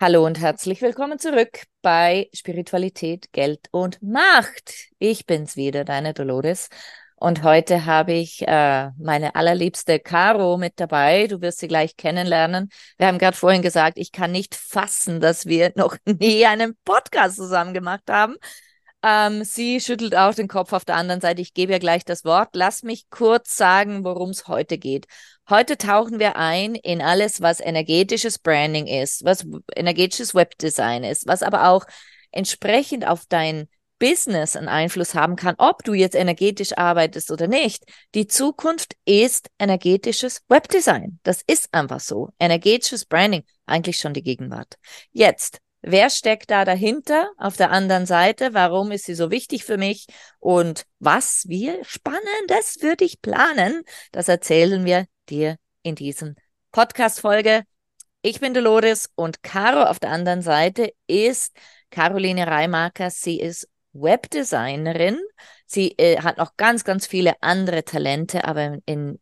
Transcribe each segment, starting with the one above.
Hallo und herzlich willkommen zurück bei Spiritualität, Geld und Macht. Ich bin's wieder, deine Dolores. Und heute habe ich äh, meine allerliebste Caro mit dabei. Du wirst sie gleich kennenlernen. Wir haben gerade vorhin gesagt, ich kann nicht fassen, dass wir noch nie einen Podcast zusammen gemacht haben. Ähm, sie schüttelt auch den Kopf auf der anderen Seite. Ich gebe ihr gleich das Wort. Lass mich kurz sagen, worum es heute geht. Heute tauchen wir ein in alles, was energetisches Branding ist, was energetisches Webdesign ist, was aber auch entsprechend auf dein Business einen Einfluss haben kann, ob du jetzt energetisch arbeitest oder nicht. Die Zukunft ist energetisches Webdesign. Das ist einfach so. Energetisches Branding, eigentlich schon die Gegenwart. Jetzt, Wer steckt da dahinter auf der anderen Seite? Warum ist sie so wichtig für mich? Und was wir Spannendes für dich planen, das erzählen wir dir in diesem Podcast-Folge. Ich bin Dolores und Caro auf der anderen Seite ist Caroline Reimarker. Sie ist Webdesignerin. Sie äh, hat noch ganz, ganz viele andere Talente, aber in,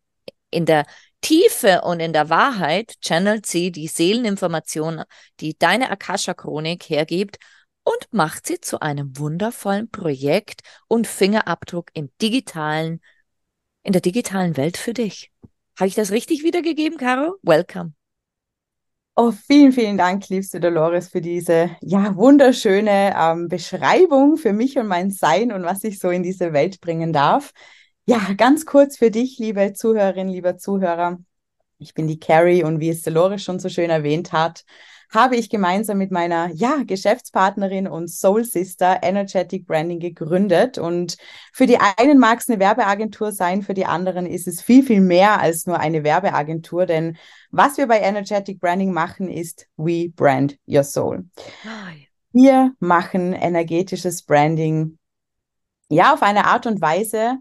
in der Tiefe und in der Wahrheit channelt sie die Seeleninformation, die deine Akasha-Chronik hergibt und macht sie zu einem wundervollen Projekt und Fingerabdruck im digitalen, in der digitalen Welt für dich. Habe ich das richtig wiedergegeben, Caro? Welcome. Oh, vielen, vielen Dank, liebste Dolores, für diese ja wunderschöne ähm, Beschreibung für mich und mein Sein und was ich so in diese Welt bringen darf. Ja, ganz kurz für dich, liebe Zuhörerin, lieber Zuhörer. Ich bin die Carrie und wie es Dolores schon so schön erwähnt hat, habe ich gemeinsam mit meiner ja, Geschäftspartnerin und Soul Sister Energetic Branding gegründet. Und für die einen mag es eine Werbeagentur sein, für die anderen ist es viel, viel mehr als nur eine Werbeagentur. Denn was wir bei Energetic Branding machen, ist We Brand Your Soul. Wir machen energetisches Branding ja auf eine Art und Weise,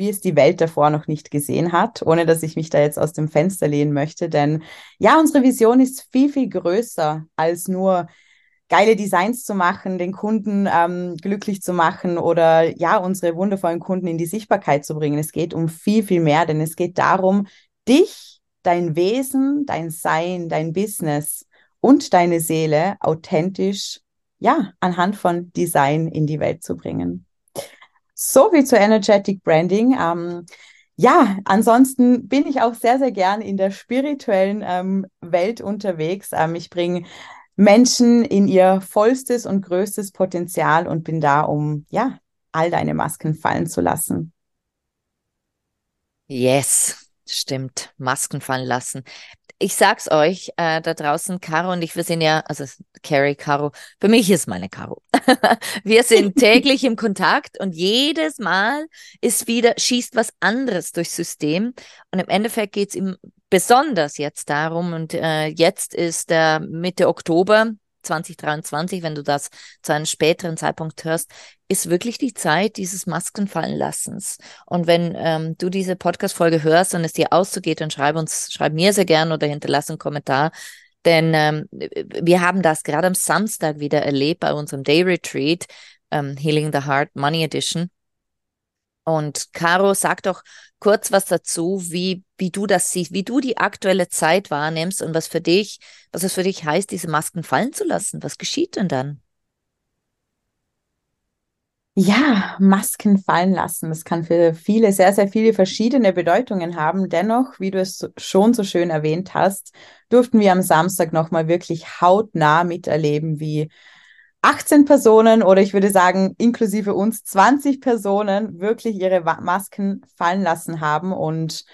wie es die Welt davor noch nicht gesehen hat, ohne dass ich mich da jetzt aus dem Fenster lehnen möchte. Denn ja, unsere Vision ist viel, viel größer als nur geile Designs zu machen, den Kunden ähm, glücklich zu machen oder ja, unsere wundervollen Kunden in die Sichtbarkeit zu bringen. Es geht um viel, viel mehr, denn es geht darum, dich, dein Wesen, dein Sein, dein Business und deine Seele authentisch, ja, anhand von Design in die Welt zu bringen. So viel zu Energetic Branding. Ähm, ja, ansonsten bin ich auch sehr, sehr gern in der spirituellen ähm, Welt unterwegs. Ähm, ich bringe Menschen in ihr vollstes und größtes Potenzial und bin da, um ja, all deine Masken fallen zu lassen. Yes, stimmt. Masken fallen lassen ich sag's euch, äh, da draußen, Caro und ich, wir sind ja, also Carrie, Caro, für mich ist meine Caro. wir sind täglich im Kontakt und jedes Mal ist wieder, schießt was anderes durchs System. Und im Endeffekt geht's ihm besonders jetzt darum, und äh, jetzt ist der Mitte Oktober, 2023, wenn du das zu einem späteren Zeitpunkt hörst, ist wirklich die Zeit dieses Maskenfallenlassens. Und wenn ähm, du diese Podcast-Folge hörst und es dir auszugeht, dann schreib uns, schreib mir sehr gern oder hinterlass einen Kommentar. Denn ähm, wir haben das gerade am Samstag wieder erlebt bei unserem Day Retreat, ähm, Healing the Heart Money Edition. Und Caro, sag doch kurz was dazu, wie, wie du das siehst, wie du die aktuelle Zeit wahrnimmst und was für dich, was es für dich heißt, diese Masken fallen zu lassen. Was geschieht denn dann? Ja, Masken fallen lassen. Das kann für viele sehr, sehr viele verschiedene Bedeutungen haben. Dennoch, wie du es schon so schön erwähnt hast, durften wir am Samstag nochmal wirklich hautnah miterleben, wie 18 Personen oder ich würde sagen inklusive uns 20 Personen wirklich ihre Masken fallen lassen haben und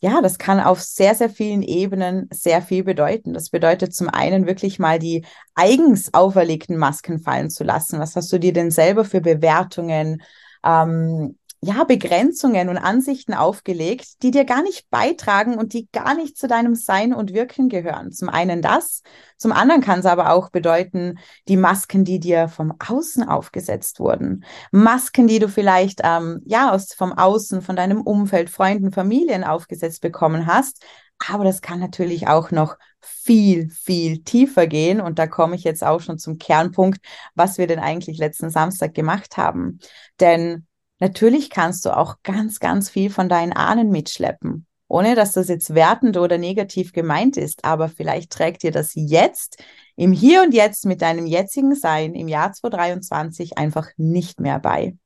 ja, das kann auf sehr, sehr vielen Ebenen sehr viel bedeuten. Das bedeutet zum einen wirklich mal die eigens auferlegten Masken fallen zu lassen. Was hast du dir denn selber für Bewertungen, ähm, ja, Begrenzungen und Ansichten aufgelegt, die dir gar nicht beitragen und die gar nicht zu deinem Sein und Wirken gehören. Zum einen das, zum anderen kann es aber auch bedeuten, die Masken, die dir vom Außen aufgesetzt wurden. Masken, die du vielleicht, ähm, ja, aus, vom Außen, von deinem Umfeld, Freunden, Familien aufgesetzt bekommen hast. Aber das kann natürlich auch noch viel, viel tiefer gehen. Und da komme ich jetzt auch schon zum Kernpunkt, was wir denn eigentlich letzten Samstag gemacht haben. Denn Natürlich kannst du auch ganz, ganz viel von deinen Ahnen mitschleppen, ohne dass das jetzt wertend oder negativ gemeint ist, aber vielleicht trägt dir das jetzt im Hier und Jetzt mit deinem jetzigen Sein im Jahr 2023 einfach nicht mehr bei.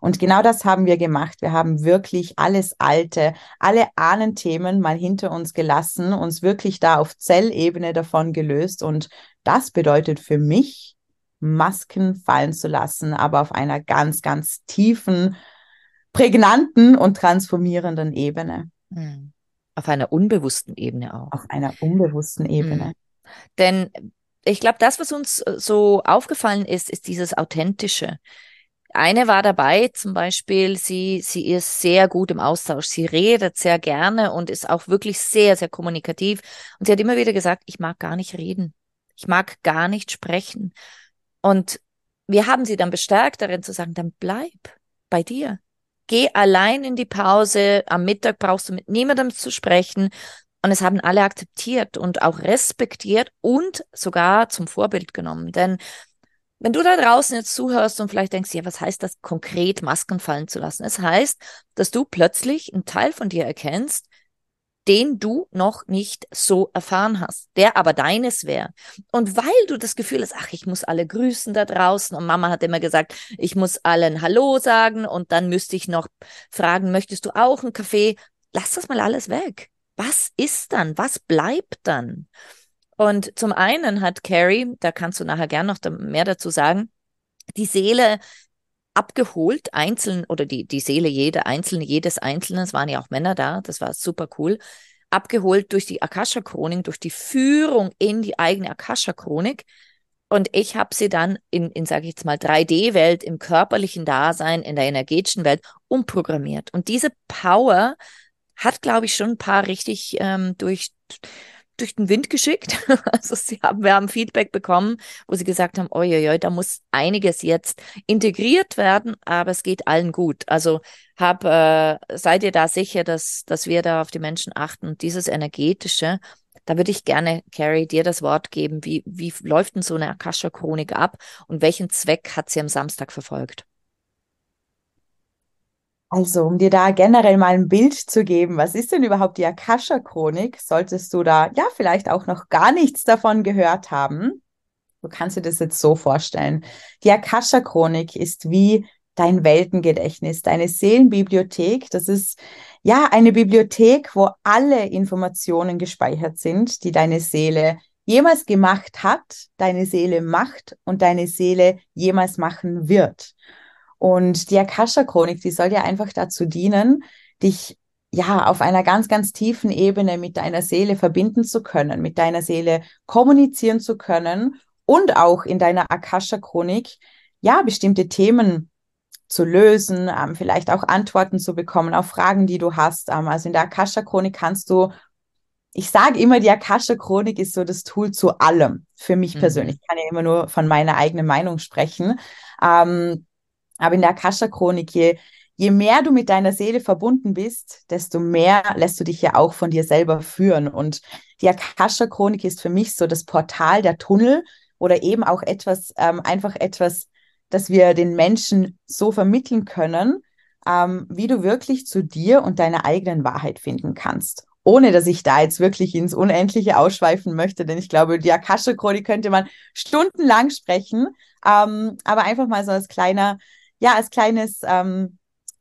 Und genau das haben wir gemacht. Wir haben wirklich alles Alte, alle Ahnenthemen mal hinter uns gelassen, uns wirklich da auf Zellebene davon gelöst. Und das bedeutet für mich Masken fallen zu lassen, aber auf einer ganz, ganz tiefen, prägnanten und transformierenden Ebene. Hm. Auf einer unbewussten Ebene auch. Auf einer unbewussten Ebene. Hm. Denn ich glaube, das, was uns äh, so aufgefallen ist, ist dieses Authentische. Eine war dabei, zum Beispiel, sie, sie ist sehr gut im Austausch. Sie redet sehr gerne und ist auch wirklich sehr, sehr kommunikativ. Und sie hat immer wieder gesagt, ich mag gar nicht reden. Ich mag gar nicht sprechen. Und wir haben sie dann bestärkt darin zu sagen, dann bleib bei dir. Geh allein in die Pause. Am Mittag brauchst du mit niemandem zu sprechen. Und es haben alle akzeptiert und auch respektiert und sogar zum Vorbild genommen. Denn wenn du da draußen jetzt zuhörst und vielleicht denkst, ja, was heißt das konkret, Masken fallen zu lassen? Es heißt, dass du plötzlich einen Teil von dir erkennst, den du noch nicht so erfahren hast, der aber deines wäre. Und weil du das Gefühl hast, ach, ich muss alle grüßen da draußen und Mama hat immer gesagt, ich muss allen Hallo sagen und dann müsste ich noch fragen, möchtest du auch einen Kaffee? Lass das mal alles weg. Was ist dann? Was bleibt dann? Und zum einen hat Carrie, da kannst du nachher gern noch mehr dazu sagen, die Seele abgeholt, einzeln oder die, die Seele jeder Einzelne, jedes Einzelnen, es waren ja auch Männer da, das war super cool, abgeholt durch die Akasha-Chronik, durch die Führung in die eigene Akasha-Chronik. Und ich habe sie dann in, in sage ich jetzt mal, 3D-Welt, im körperlichen Dasein, in der energetischen Welt umprogrammiert. Und diese Power hat, glaube ich, schon ein paar richtig ähm, durch durch den Wind geschickt. Also sie haben, wir haben Feedback bekommen, wo sie gesagt haben, oi, da muss einiges jetzt integriert werden, aber es geht allen gut. Also hab, äh, seid ihr da sicher, dass, dass wir da auf die Menschen achten dieses energetische, da würde ich gerne, Carrie, dir das Wort geben. Wie, wie läuft denn so eine Akasha-Chronik ab und welchen Zweck hat sie am Samstag verfolgt? Also, um dir da generell mal ein Bild zu geben, was ist denn überhaupt die Akasha-Chronik? Solltest du da ja vielleicht auch noch gar nichts davon gehört haben, du kannst dir das jetzt so vorstellen. Die Akasha-Chronik ist wie dein Weltengedächtnis, deine Seelenbibliothek. Das ist ja eine Bibliothek, wo alle Informationen gespeichert sind, die deine Seele jemals gemacht hat, deine Seele macht und deine Seele jemals machen wird. Und die Akasha-Chronik, die soll ja einfach dazu dienen, dich ja auf einer ganz, ganz tiefen Ebene mit deiner Seele verbinden zu können, mit deiner Seele kommunizieren zu können und auch in deiner Akasha-Chronik ja bestimmte Themen zu lösen, ähm, vielleicht auch Antworten zu bekommen auf Fragen, die du hast. Ähm, also in der Akasha-Chronik kannst du ich sage immer, die Akasha-Chronik ist so das Tool zu allem. Für mich mhm. persönlich. Ich kann ja immer nur von meiner eigenen Meinung sprechen. Ähm, aber in der Akasha-Chronik, je, je mehr du mit deiner Seele verbunden bist, desto mehr lässt du dich ja auch von dir selber führen. Und die Akasha-Chronik ist für mich so das Portal der Tunnel oder eben auch etwas, ähm, einfach etwas, das wir den Menschen so vermitteln können, ähm, wie du wirklich zu dir und deiner eigenen Wahrheit finden kannst. Ohne dass ich da jetzt wirklich ins Unendliche ausschweifen möchte, denn ich glaube, die Akasha-Chronik könnte man stundenlang sprechen. Ähm, aber einfach mal so als kleiner ja, als kleines, ähm,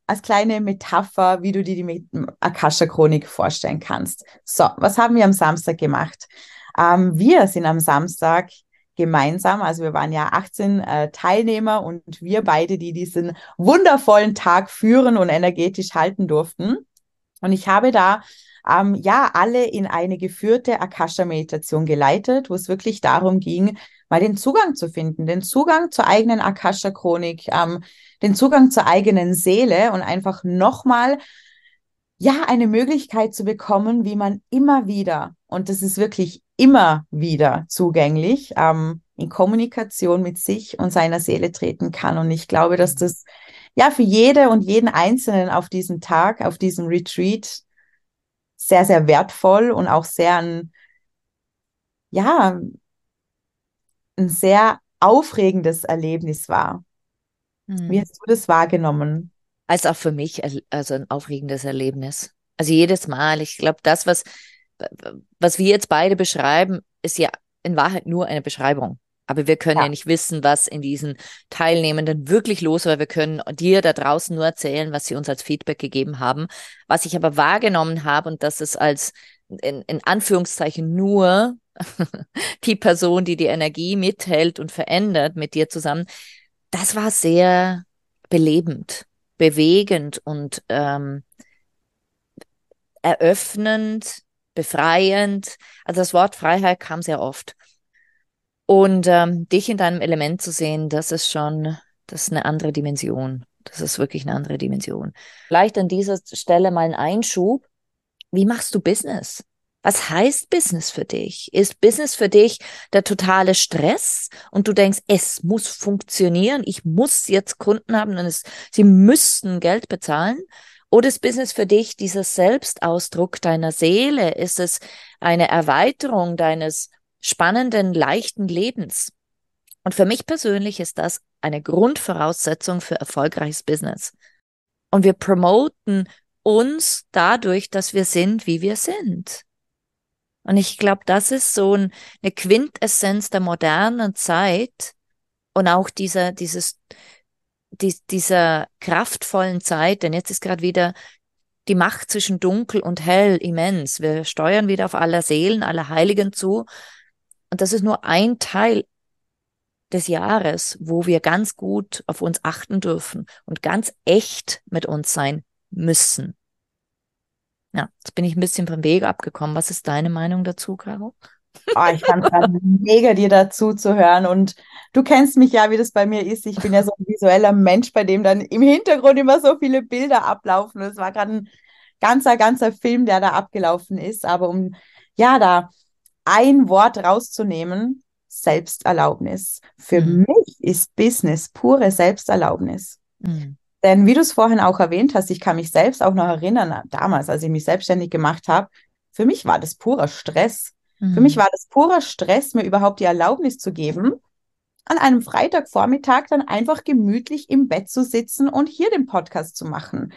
als kleine Metapher, wie du dir die Akasha-Chronik vorstellen kannst. So, was haben wir am Samstag gemacht? Ähm, wir sind am Samstag gemeinsam, also wir waren ja 18 äh, Teilnehmer und wir beide, die diesen wundervollen Tag führen und energetisch halten durften. Und ich habe da ähm, ja alle in eine geführte Akasha-Meditation geleitet, wo es wirklich darum ging, mal den Zugang zu finden, den Zugang zur eigenen Akasha-Chronik, ähm, den Zugang zur eigenen Seele und einfach nochmal ja eine Möglichkeit zu bekommen, wie man immer wieder, und das ist wirklich immer wieder zugänglich, ähm, in Kommunikation mit sich und seiner Seele treten kann. Und ich glaube, dass das ja für jede und jeden Einzelnen auf diesem Tag, auf diesem Retreat sehr, sehr wertvoll und auch sehr ein, ja, ein sehr aufregendes Erlebnis war. Mhm. Wie hast du das wahrgenommen? Als auch für mich also ein aufregendes Erlebnis. Also jedes Mal. Ich glaube, das, was, was wir jetzt beide beschreiben, ist ja in Wahrheit nur eine Beschreibung. Aber wir können ja. ja. nicht wissen, was in diesen Teilnehmenden wirklich los war. Wir können dir da draußen nur erzählen, was sie uns als Feedback gegeben haben. Was ich aber wahrgenommen habe und das ist als in, in Anführungszeichen nur die Person, die die Energie mithält und verändert mit dir zusammen, das war sehr belebend, bewegend und ähm, eröffnend, befreiend. Also das Wort Freiheit kam sehr oft. Und ähm, dich in deinem Element zu sehen, das ist schon, das ist eine andere Dimension. Das ist wirklich eine andere Dimension. Vielleicht an dieser Stelle mal ein Einschub. Wie machst du Business? Was heißt Business für dich? Ist Business für dich der totale Stress und du denkst, es muss funktionieren, ich muss jetzt Kunden haben und es, sie müssten Geld bezahlen? Oder ist Business für dich dieser Selbstausdruck deiner Seele? Ist es eine Erweiterung deines spannenden, leichten Lebens? Und für mich persönlich ist das eine Grundvoraussetzung für erfolgreiches Business. Und wir promoten uns dadurch, dass wir sind, wie wir sind. Und ich glaube, das ist so ein, eine Quintessenz der modernen Zeit und auch dieser, dieses, die, dieser kraftvollen Zeit, denn jetzt ist gerade wieder die Macht zwischen dunkel und hell immens. Wir steuern wieder auf aller Seelen, aller Heiligen zu. Und das ist nur ein Teil des Jahres, wo wir ganz gut auf uns achten dürfen und ganz echt mit uns sein müssen. Ja, jetzt bin ich ein bisschen vom Weg abgekommen. Was ist deine Meinung dazu, Caro? Oh, ich fand es mega, dir dazu zu hören. Und du kennst mich ja, wie das bei mir ist. Ich bin ja so ein visueller Mensch, bei dem dann im Hintergrund immer so viele Bilder ablaufen. Es war gerade ein ganzer, ganzer Film, der da abgelaufen ist. Aber um ja da ein Wort rauszunehmen, Selbsterlaubnis. Für mhm. mich ist Business pure Selbsterlaubnis. Mhm. Denn wie du es vorhin auch erwähnt hast, ich kann mich selbst auch noch erinnern, damals, als ich mich selbstständig gemacht habe, für mich war das purer Stress. Mhm. Für mich mhm. war das purer Stress, mir überhaupt die Erlaubnis zu geben, an einem Freitagvormittag dann einfach gemütlich im Bett zu sitzen und hier den Podcast zu machen.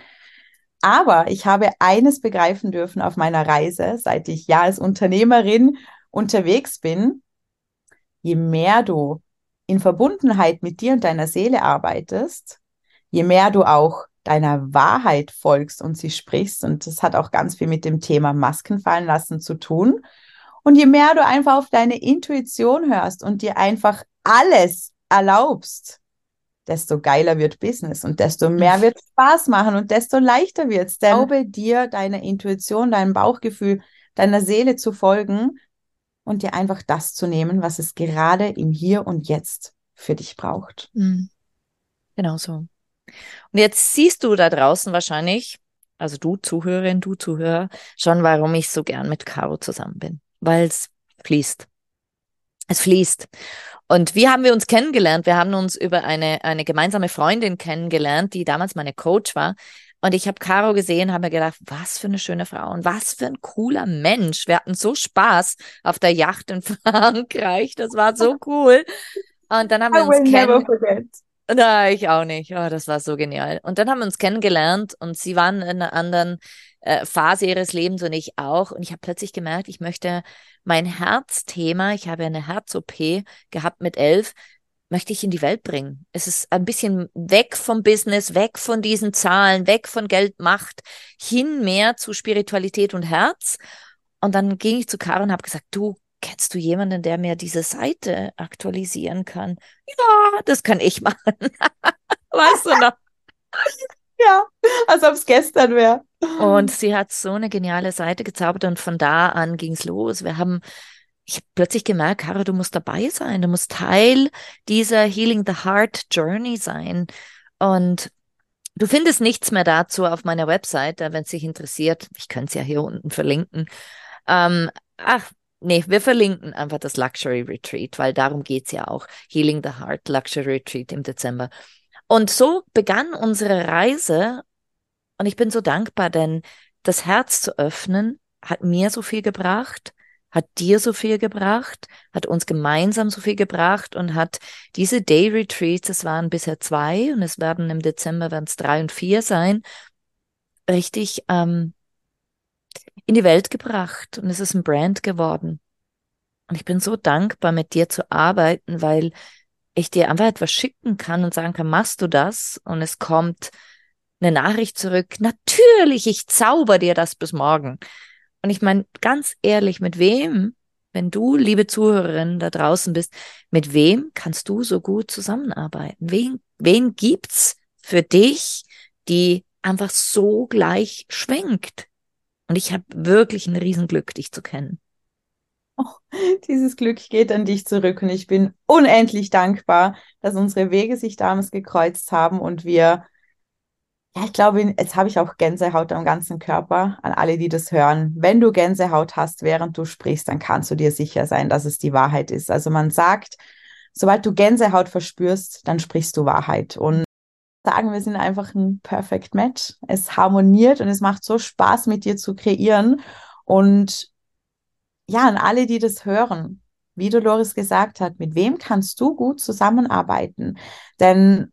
Aber ich habe eines begreifen dürfen auf meiner Reise, seit ich ja als Unternehmerin unterwegs bin. Je mehr du in Verbundenheit mit dir und deiner Seele arbeitest, je mehr du auch deiner Wahrheit folgst und sie sprichst, und das hat auch ganz viel mit dem Thema Masken fallen lassen zu tun, und je mehr du einfach auf deine Intuition hörst und dir einfach alles erlaubst, desto geiler wird Business und desto mehr wird Spaß machen und desto leichter wird es. Glaube dir, deiner Intuition, deinem Bauchgefühl, deiner Seele zu folgen und dir einfach das zu nehmen, was es gerade im Hier und Jetzt für dich braucht. Mhm. Genau so. Und jetzt siehst du da draußen wahrscheinlich, also du Zuhörerin, du Zuhörer, schon, warum ich so gern mit Caro zusammen bin. Weil es fließt. Es fließt. Und wie haben wir uns kennengelernt? Wir haben uns über eine, eine gemeinsame Freundin kennengelernt, die damals meine Coach war. Und ich habe Caro gesehen, habe mir gedacht, was für eine schöne Frau und was für ein cooler Mensch. Wir hatten so Spaß auf der Yacht in Frankreich. Das war so cool. Und dann haben wir uns kennengelernt. Na, ich auch nicht. Oh, das war so genial. Und dann haben wir uns kennengelernt und sie waren in einer anderen äh, Phase ihres Lebens und ich auch. Und ich habe plötzlich gemerkt, ich möchte mein Herzthema, ich habe eine Herz-OP gehabt mit elf, möchte ich in die Welt bringen. Es ist ein bisschen weg vom Business, weg von diesen Zahlen, weg von Geld, Macht, hin mehr zu Spiritualität und Herz. Und dann ging ich zu Caro und habe gesagt, du, kennst du jemanden, der mir diese Seite aktualisieren kann? Ja, das kann ich machen. weißt du noch? Ja, als ob es gestern wäre. Und sie hat so eine geniale Seite gezaubert und von da an ging es los. Wir haben ich habe plötzlich gemerkt, Caro, du musst dabei sein, du musst Teil dieser Healing the Heart Journey sein. Und du findest nichts mehr dazu auf meiner Website, wenn es dich interessiert. Ich könnte es ja hier unten verlinken. Ähm, ach, nee, wir verlinken einfach das Luxury Retreat, weil darum geht's ja auch. Healing the Heart Luxury Retreat im Dezember. Und so begann unsere Reise. Und ich bin so dankbar, denn das Herz zu öffnen hat mir so viel gebracht hat dir so viel gebracht, hat uns gemeinsam so viel gebracht und hat diese Day Retreats, es waren bisher zwei und es werden im Dezember werden es drei und vier sein, richtig ähm, in die Welt gebracht und es ist ein Brand geworden. Und ich bin so dankbar, mit dir zu arbeiten, weil ich dir einfach etwas schicken kann und sagen kann, machst du das? Und es kommt eine Nachricht zurück. Natürlich, ich zauber dir das bis morgen. Und ich meine, ganz ehrlich, mit wem, wenn du, liebe Zuhörerin, da draußen bist, mit wem kannst du so gut zusammenarbeiten? Wen, wen gibt's für dich, die einfach so gleich schwenkt? Und ich habe wirklich ein Riesenglück, dich zu kennen. Oh, dieses Glück geht an dich zurück und ich bin unendlich dankbar, dass unsere Wege sich damals gekreuzt haben und wir ja, ich glaube, jetzt habe ich auch Gänsehaut am ganzen Körper an alle, die das hören. Wenn du Gänsehaut hast, während du sprichst, dann kannst du dir sicher sein, dass es die Wahrheit ist. Also man sagt, sobald du Gänsehaut verspürst, dann sprichst du Wahrheit. Und sagen, wir sind einfach ein Perfect Match. Es harmoniert und es macht so Spaß, mit dir zu kreieren. Und ja, an alle, die das hören, wie Dolores gesagt hat, mit wem kannst du gut zusammenarbeiten? Denn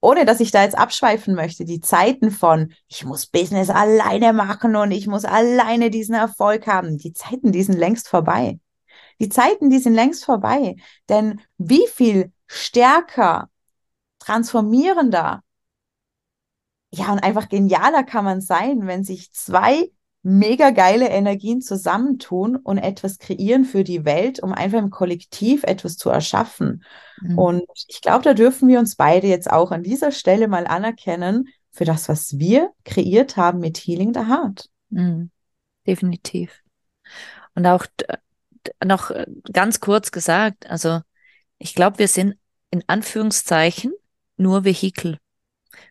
ohne dass ich da jetzt abschweifen möchte, die Zeiten von, ich muss Business alleine machen und ich muss alleine diesen Erfolg haben, die Zeiten, die sind längst vorbei. Die Zeiten, die sind längst vorbei. Denn wie viel stärker, transformierender, ja, und einfach genialer kann man sein, wenn sich zwei mega geile Energien zusammentun und etwas kreieren für die Welt, um einfach im Kollektiv etwas zu erschaffen. Mhm. Und ich glaube, da dürfen wir uns beide jetzt auch an dieser Stelle mal anerkennen für das, was wir kreiert haben mit Healing the Heart. Mhm. Definitiv. Und auch noch äh, ganz kurz gesagt, also ich glaube, wir sind in Anführungszeichen nur Vehikel.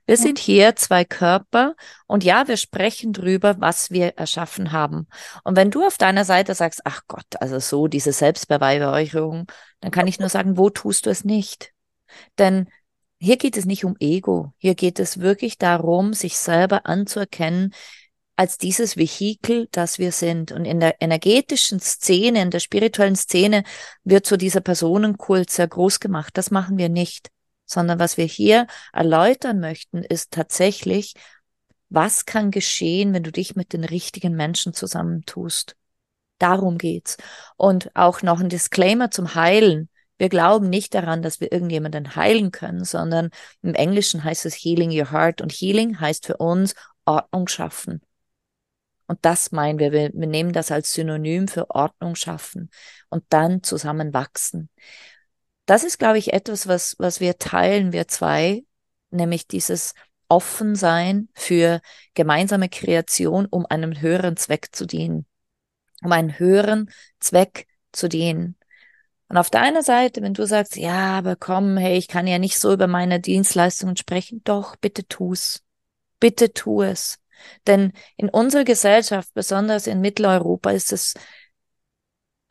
Wir ja. sind hier zwei Körper und ja, wir sprechen drüber, was wir erschaffen haben. Und wenn du auf deiner Seite sagst, ach Gott, also so diese Selbstbeweihräucherung, dann kann ich nur sagen, wo tust du es nicht? Denn hier geht es nicht um Ego. Hier geht es wirklich darum, sich selber anzuerkennen als dieses Vehikel, das wir sind. Und in der energetischen Szene, in der spirituellen Szene wird so dieser Personenkult sehr groß gemacht. Das machen wir nicht sondern was wir hier erläutern möchten, ist tatsächlich, was kann geschehen, wenn du dich mit den richtigen Menschen zusammentust. Darum geht's. Und auch noch ein Disclaimer zum Heilen. Wir glauben nicht daran, dass wir irgendjemanden heilen können, sondern im Englischen heißt es Healing Your Heart und Healing heißt für uns Ordnung schaffen. Und das meinen wir. wir. Wir nehmen das als Synonym für Ordnung schaffen und dann zusammen wachsen das ist, glaube ich, etwas, was, was wir teilen, wir zwei, nämlich dieses Offensein für gemeinsame Kreation, um einem höheren Zweck zu dienen. Um einen höheren Zweck zu dienen. Und auf deiner Seite, wenn du sagst, ja, aber komm, hey, ich kann ja nicht so über meine Dienstleistungen sprechen, doch, bitte tu's. Bitte tu es. Denn in unserer Gesellschaft, besonders in Mitteleuropa, ist es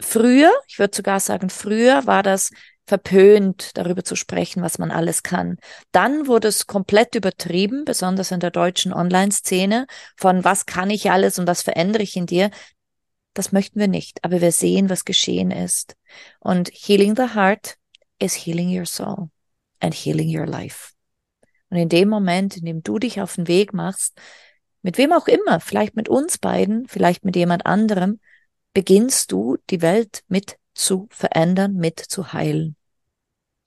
früher, ich würde sogar sagen, früher war das verpönt, darüber zu sprechen, was man alles kann. Dann wurde es komplett übertrieben, besonders in der deutschen Online-Szene, von was kann ich alles und was verändere ich in dir. Das möchten wir nicht, aber wir sehen, was geschehen ist. Und healing the heart is healing your soul and healing your life. Und in dem Moment, in dem du dich auf den Weg machst, mit wem auch immer, vielleicht mit uns beiden, vielleicht mit jemand anderem, beginnst du die Welt mit zu verändern, mit zu heilen.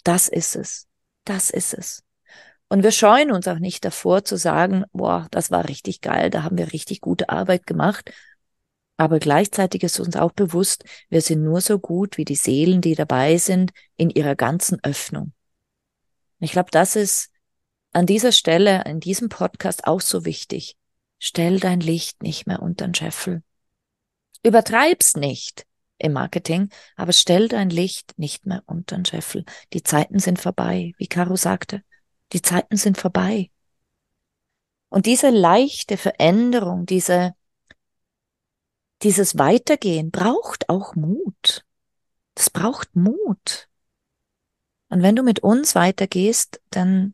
Das ist es. Das ist es. Und wir scheuen uns auch nicht davor zu sagen, boah, das war richtig geil, da haben wir richtig gute Arbeit gemacht. Aber gleichzeitig ist uns auch bewusst, wir sind nur so gut wie die Seelen, die dabei sind, in ihrer ganzen Öffnung. Ich glaube, das ist an dieser Stelle, in diesem Podcast auch so wichtig. Stell dein Licht nicht mehr unter den Scheffel. Übertreib's nicht im Marketing, aber stell dein Licht nicht mehr unter den Scheffel. Die Zeiten sind vorbei, wie Caro sagte. Die Zeiten sind vorbei. Und diese leichte Veränderung, diese, dieses Weitergehen braucht auch Mut. Das braucht Mut. Und wenn du mit uns weitergehst, dann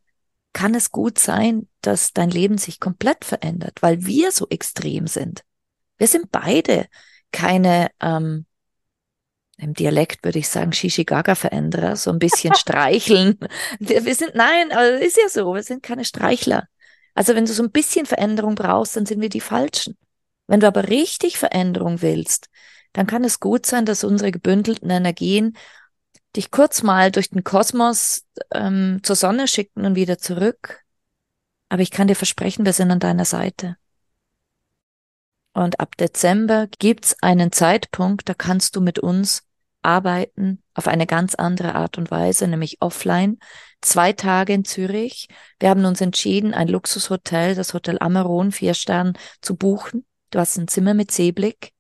kann es gut sein, dass dein Leben sich komplett verändert, weil wir so extrem sind. Wir sind beide keine, ähm, im Dialekt würde ich sagen, Shishi-Gaga-Veränderer, so ein bisschen streicheln. Wir, wir sind, nein, aber ist ja so, wir sind keine Streichler. Also wenn du so ein bisschen Veränderung brauchst, dann sind wir die Falschen. Wenn du aber richtig Veränderung willst, dann kann es gut sein, dass unsere gebündelten Energien dich kurz mal durch den Kosmos ähm, zur Sonne schicken und wieder zurück. Aber ich kann dir versprechen, wir sind an deiner Seite. Und ab Dezember gibt's einen Zeitpunkt, da kannst du mit uns arbeiten auf eine ganz andere Art und Weise, nämlich offline. Zwei Tage in Zürich. Wir haben uns entschieden, ein Luxushotel, das Hotel Ameron, vier Sterne, zu buchen. Du hast ein Zimmer mit Seeblick.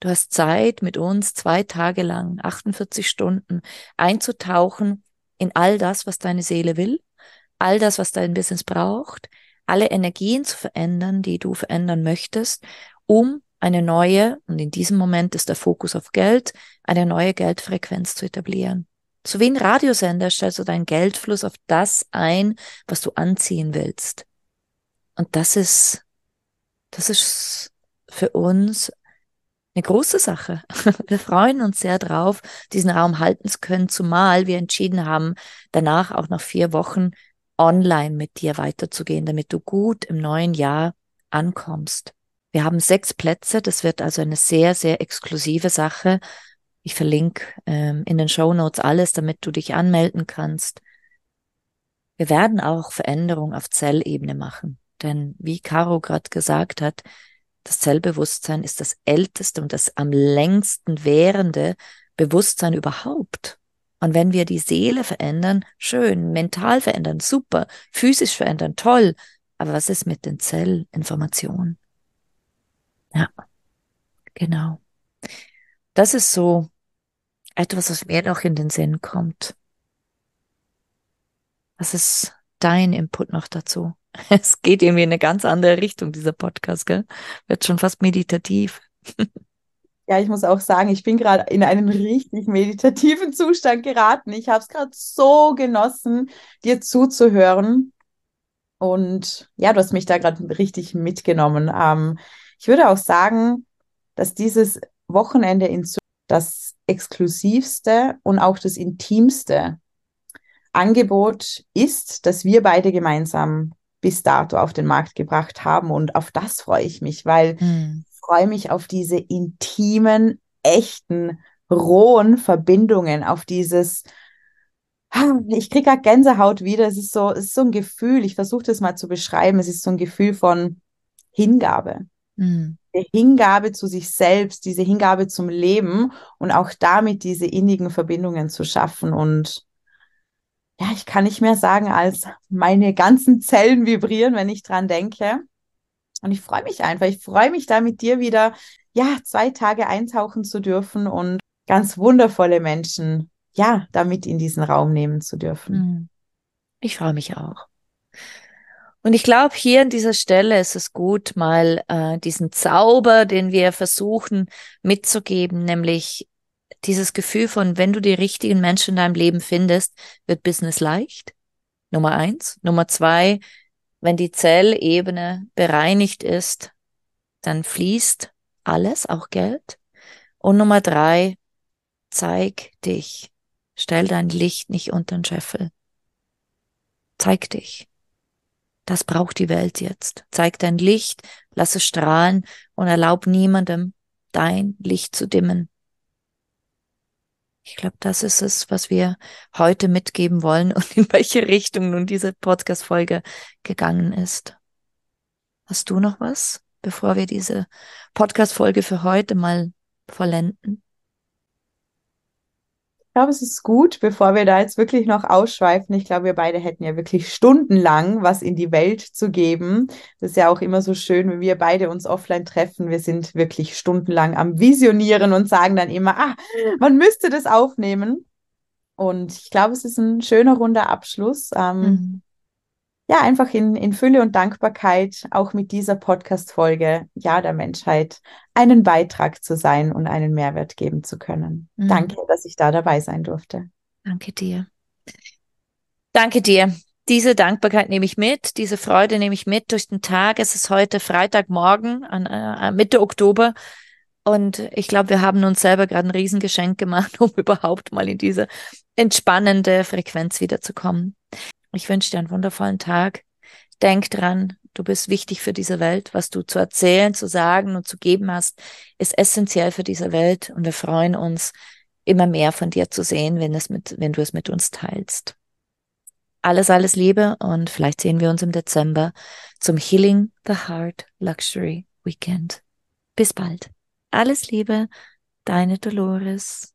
Du hast Zeit, mit uns zwei Tage lang, 48 Stunden, einzutauchen in all das, was deine Seele will, all das, was dein Business braucht, alle Energien zu verändern, die du verändern möchtest, um eine neue, und in diesem Moment ist der Fokus auf Geld, eine neue Geldfrequenz zu etablieren. So wie ein Radiosender stellst du deinen Geldfluss auf das ein, was du anziehen willst. Und das ist, das ist für uns eine große Sache. Wir freuen uns sehr drauf, diesen Raum halten zu können, zumal wir entschieden haben, danach auch noch vier Wochen online mit dir weiterzugehen, damit du gut im neuen Jahr ankommst. Wir haben sechs Plätze, das wird also eine sehr, sehr exklusive Sache. Ich verlinke ähm, in den Show Notes alles, damit du dich anmelden kannst. Wir werden auch Veränderungen auf Zellebene machen, denn wie Caro gerade gesagt hat, das Zellbewusstsein ist das älteste und das am längsten währende Bewusstsein überhaupt. Und wenn wir die Seele verändern, schön, mental verändern, super, physisch verändern, toll. Aber was ist mit den Zellinformationen? Ja, genau. Das ist so etwas, was mir noch in den Sinn kommt. Was ist dein Input noch dazu? Es geht irgendwie in eine ganz andere Richtung, dieser Podcast, gell? Wird schon fast meditativ. Ja, ich muss auch sagen, ich bin gerade in einen richtig meditativen Zustand geraten. Ich habe es gerade so genossen, dir zuzuhören. Und ja, du hast mich da gerade richtig mitgenommen. Ähm, ich würde auch sagen, dass dieses Wochenende in Zürich das exklusivste und auch das intimste Angebot ist, das wir beide gemeinsam bis dato auf den Markt gebracht haben. Und auf das freue ich mich, weil hm. ich freue mich auf diese intimen, echten, rohen Verbindungen, auf dieses, ah, ich kriege gerade Gänsehaut wieder. Es ist so, es ist so ein Gefühl, ich versuche das mal zu beschreiben. Es ist so ein Gefühl von Hingabe. Mhm. Die Hingabe zu sich selbst, diese Hingabe zum Leben und auch damit diese innigen Verbindungen zu schaffen. Und ja, ich kann nicht mehr sagen, als meine ganzen Zellen vibrieren, wenn ich dran denke. Und ich freue mich einfach. Ich freue mich da mit dir wieder, ja, zwei Tage eintauchen zu dürfen und ganz wundervolle Menschen, ja, damit in diesen Raum nehmen zu dürfen. Mhm. Ich freue mich auch. Und ich glaube, hier an dieser Stelle ist es gut, mal äh, diesen Zauber, den wir versuchen mitzugeben, nämlich dieses Gefühl von, wenn du die richtigen Menschen in deinem Leben findest, wird Business leicht. Nummer eins. Nummer zwei, wenn die Zellebene bereinigt ist, dann fließt alles, auch Geld. Und Nummer drei, zeig dich. Stell dein Licht nicht unter den Scheffel. Zeig dich. Das braucht die Welt jetzt. Zeig dein Licht, lass es strahlen und erlaub niemandem, dein Licht zu dimmen. Ich glaube, das ist es, was wir heute mitgeben wollen und in welche Richtung nun diese Podcast-Folge gegangen ist. Hast du noch was, bevor wir diese Podcast-Folge für heute mal vollenden? Ich glaube, es ist gut, bevor wir da jetzt wirklich noch ausschweifen. Ich glaube, wir beide hätten ja wirklich stundenlang was in die Welt zu geben. Das ist ja auch immer so schön, wenn wir beide uns offline treffen. Wir sind wirklich stundenlang am Visionieren und sagen dann immer, ah, man müsste das aufnehmen. Und ich glaube, es ist ein schöner runder Abschluss. Ähm, mhm ja, einfach in, in Fülle und Dankbarkeit auch mit dieser Podcast-Folge, ja, der Menschheit einen Beitrag zu sein und einen Mehrwert geben zu können. Mhm. Danke, dass ich da dabei sein durfte. Danke dir. Danke dir. Diese Dankbarkeit nehme ich mit, diese Freude nehme ich mit durch den Tag. Es ist heute Freitagmorgen, an, äh, Mitte Oktober. Und ich glaube, wir haben uns selber gerade ein Riesengeschenk gemacht, um überhaupt mal in diese entspannende Frequenz wiederzukommen. Ich wünsche dir einen wundervollen Tag. Denk dran, du bist wichtig für diese Welt. Was du zu erzählen, zu sagen und zu geben hast, ist essentiell für diese Welt. Und wir freuen uns, immer mehr von dir zu sehen, wenn, es mit, wenn du es mit uns teilst. Alles, alles Liebe und vielleicht sehen wir uns im Dezember zum Healing the Heart Luxury Weekend. Bis bald. Alles Liebe, deine Dolores.